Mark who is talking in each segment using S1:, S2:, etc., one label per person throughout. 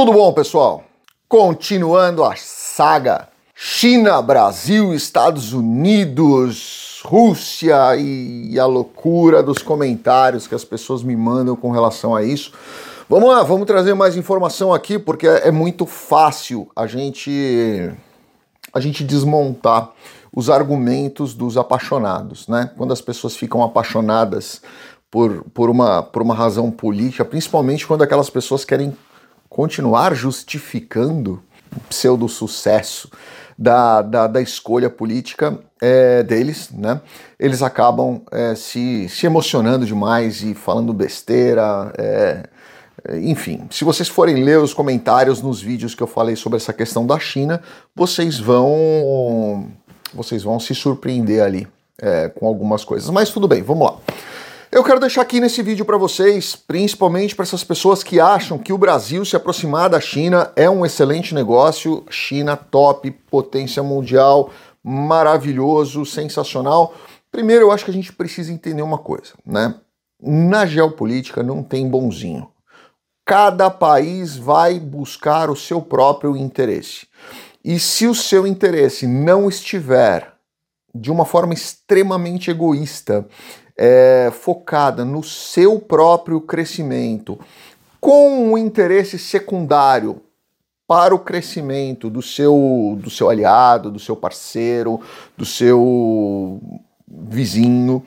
S1: Tudo bom, pessoal? Continuando a saga China, Brasil, Estados Unidos, Rússia e a loucura dos comentários que as pessoas me mandam com relação a isso. Vamos lá, vamos trazer mais informação aqui porque é muito fácil a gente a gente desmontar os argumentos dos apaixonados, né? Quando as pessoas ficam apaixonadas por, por, uma, por uma razão política, principalmente quando aquelas pessoas querem continuar justificando o pseudo-sucesso da, da, da, escolha política é, deles, né? Eles acabam é, se, se emocionando demais e falando besteira. É, enfim, se vocês forem ler os comentários nos vídeos que eu falei sobre essa questão da China, vocês vão vocês vão se surpreender ali é, com algumas coisas. Mas tudo bem, vamos lá. Eu quero deixar aqui nesse vídeo para vocês, principalmente para essas pessoas que acham que o Brasil se aproximar da China é um excelente negócio, China top, potência mundial, maravilhoso, sensacional. Primeiro, eu acho que a gente precisa entender uma coisa, né? Na geopolítica não tem bonzinho. Cada país vai buscar o seu próprio interesse. E se o seu interesse não estiver de uma forma extremamente egoísta, é, focada no seu próprio crescimento, com um interesse secundário para o crescimento do seu, do seu aliado, do seu parceiro, do seu vizinho,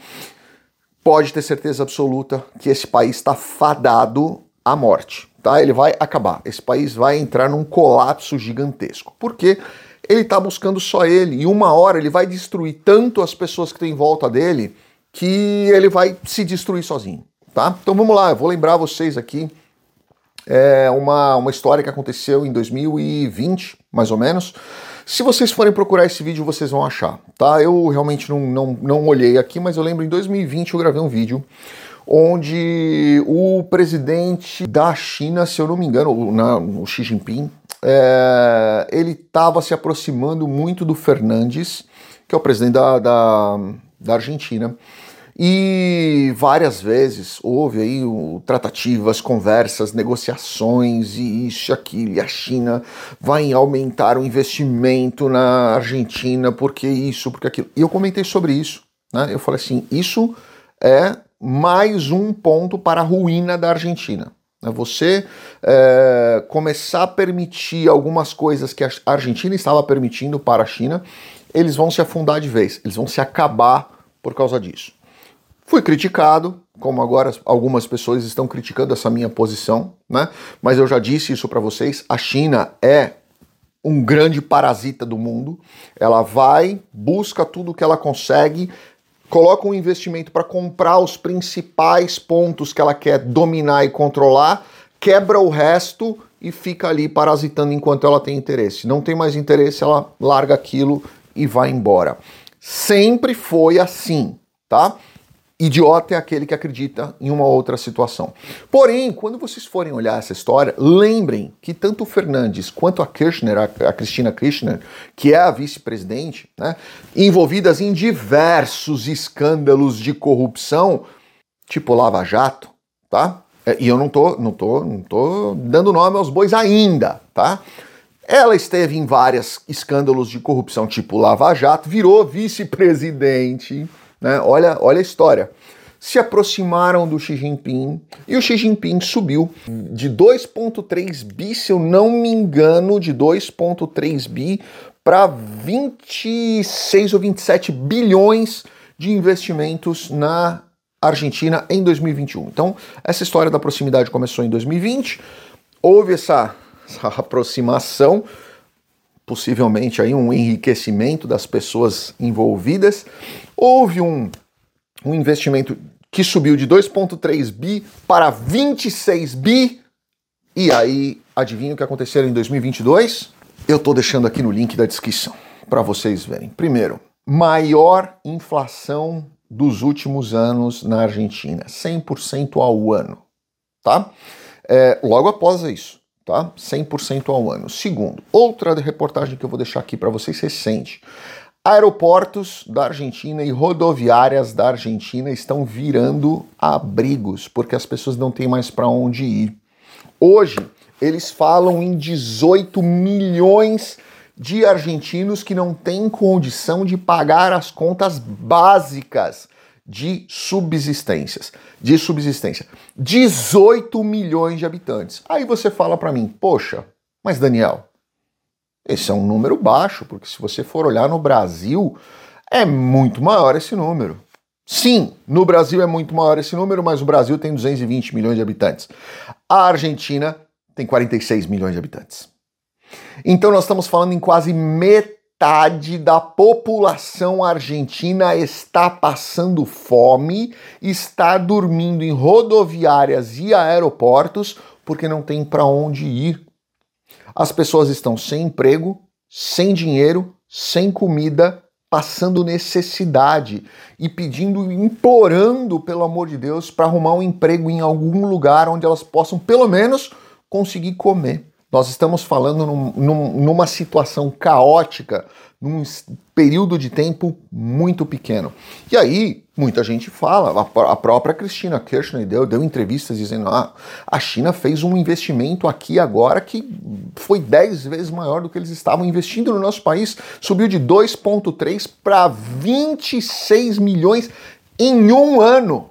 S1: pode ter certeza absoluta que esse país está fadado à morte tá? Ele vai acabar. Esse país vai entrar num colapso gigantesco. Porque ele está buscando só ele e uma hora ele vai destruir tanto as pessoas que estão em volta dele que ele vai se destruir sozinho, tá? Então vamos lá, eu vou lembrar vocês aqui é uma, uma história que aconteceu em 2020, mais ou menos. Se vocês forem procurar esse vídeo, vocês vão achar, tá? Eu realmente não, não, não olhei aqui, mas eu lembro em 2020 eu gravei um vídeo onde o presidente da China, se eu não me engano, o, Xi Jinping, é, ele estava se aproximando muito do Fernandes, que é o presidente da, da, da Argentina, e várias vezes houve aí o, tratativas, conversas, negociações e isso e aquilo, e a China vai aumentar o investimento na Argentina, porque isso, porque aquilo. E eu comentei sobre isso, né? Eu falei assim, isso é mais um ponto para a ruína da Argentina. É você é, começar a permitir algumas coisas que a Argentina estava permitindo para a China, eles vão se afundar de vez, eles vão se acabar por causa disso. Fui criticado, como agora algumas pessoas estão criticando essa minha posição, né? Mas eu já disse isso para vocês: a China é um grande parasita do mundo. Ela vai, busca tudo que ela consegue, coloca um investimento para comprar os principais pontos que ela quer dominar e controlar, quebra o resto e fica ali parasitando enquanto ela tem interesse. Não tem mais interesse, ela larga aquilo e vai embora. Sempre foi assim, tá? Idiota é aquele que acredita em uma outra situação. Porém, quando vocês forem olhar essa história, lembrem que tanto o Fernandes quanto a Kirchner, a, a Cristina Kirchner, que é a vice-presidente, né, envolvidas em diversos escândalos de corrupção, tipo Lava Jato, tá? É, e eu não tô, não tô, não tô dando nome aos bois ainda, tá? Ela esteve em vários escândalos de corrupção, tipo Lava Jato, virou vice-presidente né? Olha, olha a história. Se aproximaram do Xi Jinping e o Xi Jinping subiu de 2,3 bi, se eu não me engano, de 2,3 bi para 26 ou 27 bilhões de investimentos na Argentina em 2021. Então, essa história da proximidade começou em 2020, houve essa, essa aproximação, possivelmente aí um enriquecimento das pessoas envolvidas, houve um, um investimento que subiu de 2,3 bi para 26 bi. E aí, adivinha o que aconteceu em 2022? Eu estou deixando aqui no link da descrição para vocês verem. Primeiro, maior inflação dos últimos anos na Argentina, 100% ao ano, tá? É, logo após isso, tá? 100% ao ano. Segundo, outra reportagem que eu vou deixar aqui para vocês recente. Aeroportos da Argentina e rodoviárias da Argentina estão virando abrigos porque as pessoas não têm mais para onde ir. Hoje eles falam em 18 milhões de argentinos que não têm condição de pagar as contas básicas de subsistências, de subsistência. 18 milhões de habitantes. Aí você fala para mim, poxa, mas Daniel, esse é um número baixo, porque se você for olhar no Brasil, é muito maior esse número. Sim, no Brasil é muito maior esse número, mas o Brasil tem 220 milhões de habitantes. A Argentina tem 46 milhões de habitantes. Então nós estamos falando em quase metade da população argentina está passando fome, está dormindo em rodoviárias e aeroportos porque não tem para onde ir. As pessoas estão sem emprego, sem dinheiro, sem comida, passando necessidade e pedindo, implorando, pelo amor de Deus, para arrumar um emprego em algum lugar onde elas possam, pelo menos, conseguir comer. Nós estamos falando num, num, numa situação caótica, num período de tempo muito pequeno. E aí, muita gente fala, a, própria Cristina Kirchner deu, deu entrevistas dizendo: ah, a China fez um investimento aqui agora que foi 10 vezes maior do que eles estavam investindo no nosso país, subiu de 2,3 para 26 milhões em um ano,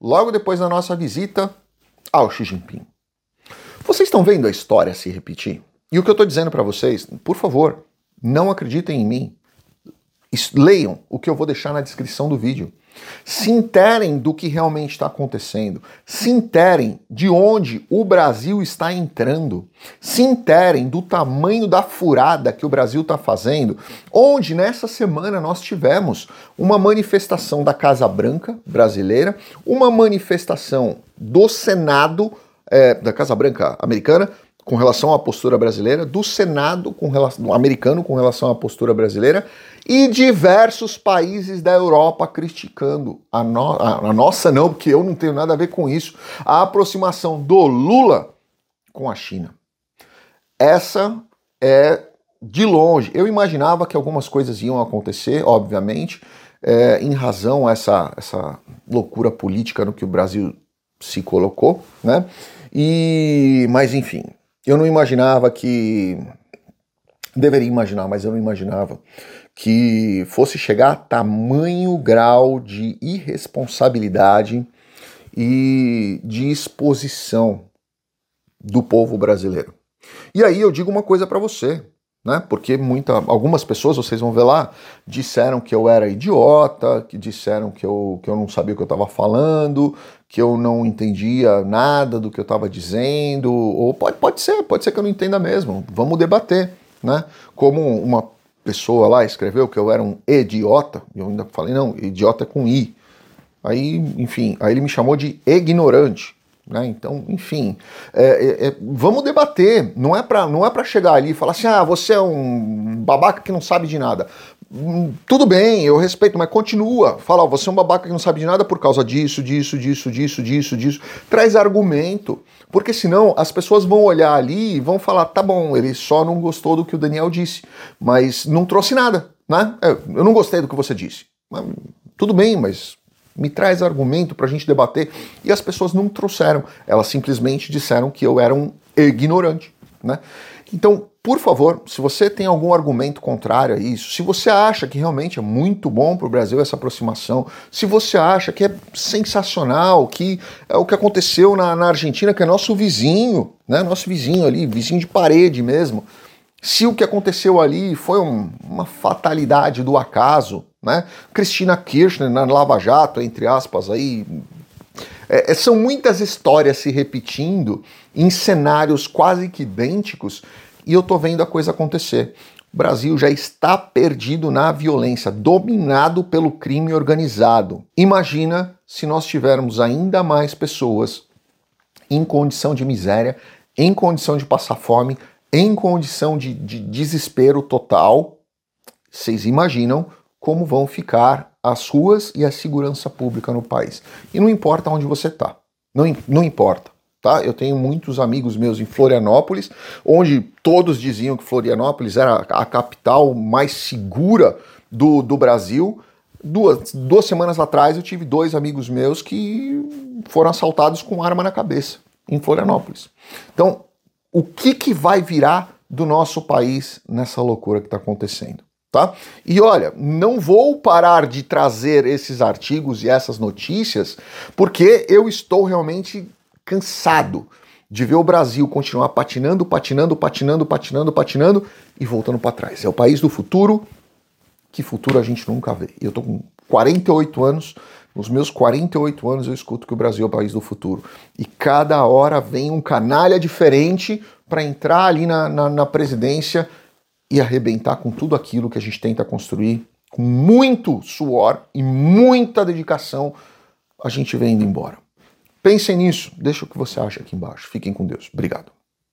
S1: logo depois da nossa visita ao Xi Jinping. Vocês estão vendo a história se repetir? E o que eu estou dizendo para vocês, por favor, não acreditem em mim. Leiam o que eu vou deixar na descrição do vídeo. Se interem do que realmente está acontecendo. Se interem de onde o Brasil está entrando. Se interem do tamanho da furada que o Brasil está fazendo. Onde nessa semana nós tivemos uma manifestação da Casa Branca brasileira, uma manifestação do Senado é, da Casa Branca americana com relação à postura brasileira, do Senado com relação, americano com relação à postura brasileira e diversos países da Europa criticando a, no, a, a nossa não, porque eu não tenho nada a ver com isso, a aproximação do Lula com a China. Essa é de longe. Eu imaginava que algumas coisas iam acontecer, obviamente, é, em razão a essa, essa loucura política no que o Brasil se colocou, né? E, mas enfim, eu não imaginava que deveria imaginar, mas eu não imaginava que fosse chegar a tamanho grau de irresponsabilidade e de exposição do povo brasileiro. E aí eu digo uma coisa para você, né? Porque muita, algumas pessoas, vocês vão ver lá, disseram que eu era idiota, que disseram que eu, que eu não sabia o que eu estava falando, que eu não entendia nada do que eu estava dizendo, ou pode, pode ser, pode ser que eu não entenda mesmo. Vamos debater, né? Como uma pessoa lá escreveu que eu era um idiota, e eu ainda falei, não, idiota é com I. Aí, enfim, aí ele me chamou de ignorante. Né? Então, enfim, é, é, é, vamos debater. Não é para não é para chegar ali e falar assim, ah, você é um babaca que não sabe de nada. Hum, tudo bem, eu respeito, mas continua. Fala, você é um babaca que não sabe de nada por causa disso, disso, disso, disso, disso, disso. Traz argumento, porque senão as pessoas vão olhar ali e vão falar, tá bom, ele só não gostou do que o Daniel disse, mas não trouxe nada, né? É, eu não gostei do que você disse. Mas, tudo bem, mas me traz argumento para a gente debater. E as pessoas não trouxeram, elas simplesmente disseram que eu era um ignorante. Né? Então, por favor, se você tem algum argumento contrário a isso, se você acha que realmente é muito bom para o Brasil essa aproximação, se você acha que é sensacional, que é o que aconteceu na, na Argentina, que é nosso vizinho, né? nosso vizinho ali, vizinho de parede mesmo, se o que aconteceu ali foi um, uma fatalidade do acaso, né? Cristina Kirchner na Lava Jato, entre aspas, aí. É, é, são muitas histórias se repetindo em cenários quase que idênticos e eu tô vendo a coisa acontecer. O Brasil já está perdido na violência, dominado pelo crime organizado. Imagina se nós tivermos ainda mais pessoas em condição de miséria, em condição de passar fome, em condição de, de desespero total. Vocês imaginam como vão ficar as ruas e a segurança pública no país. E não importa onde você está, não, não importa. Tá? Eu tenho muitos amigos meus em Florianópolis, onde todos diziam que Florianópolis era a capital mais segura do, do Brasil. Duas, duas semanas atrás eu tive dois amigos meus que foram assaltados com arma na cabeça em Florianópolis. Então, o que, que vai virar do nosso país nessa loucura que está acontecendo. Tá? E olha, não vou parar de trazer esses artigos e essas notícias porque eu estou realmente cansado de ver o Brasil continuar patinando, patinando, patinando, patinando, patinando e voltando para trás. É o país do futuro. Que futuro a gente nunca vê. Eu tô com 48 anos, nos meus 48 anos eu escuto que o Brasil é o país do futuro. E cada hora vem um canalha diferente para entrar ali na, na, na presidência e arrebentar com tudo aquilo que a gente tenta construir com muito suor e muita dedicação, a gente vem indo embora. Pensem nisso, deixa o que você acha aqui embaixo. Fiquem com Deus. Obrigado.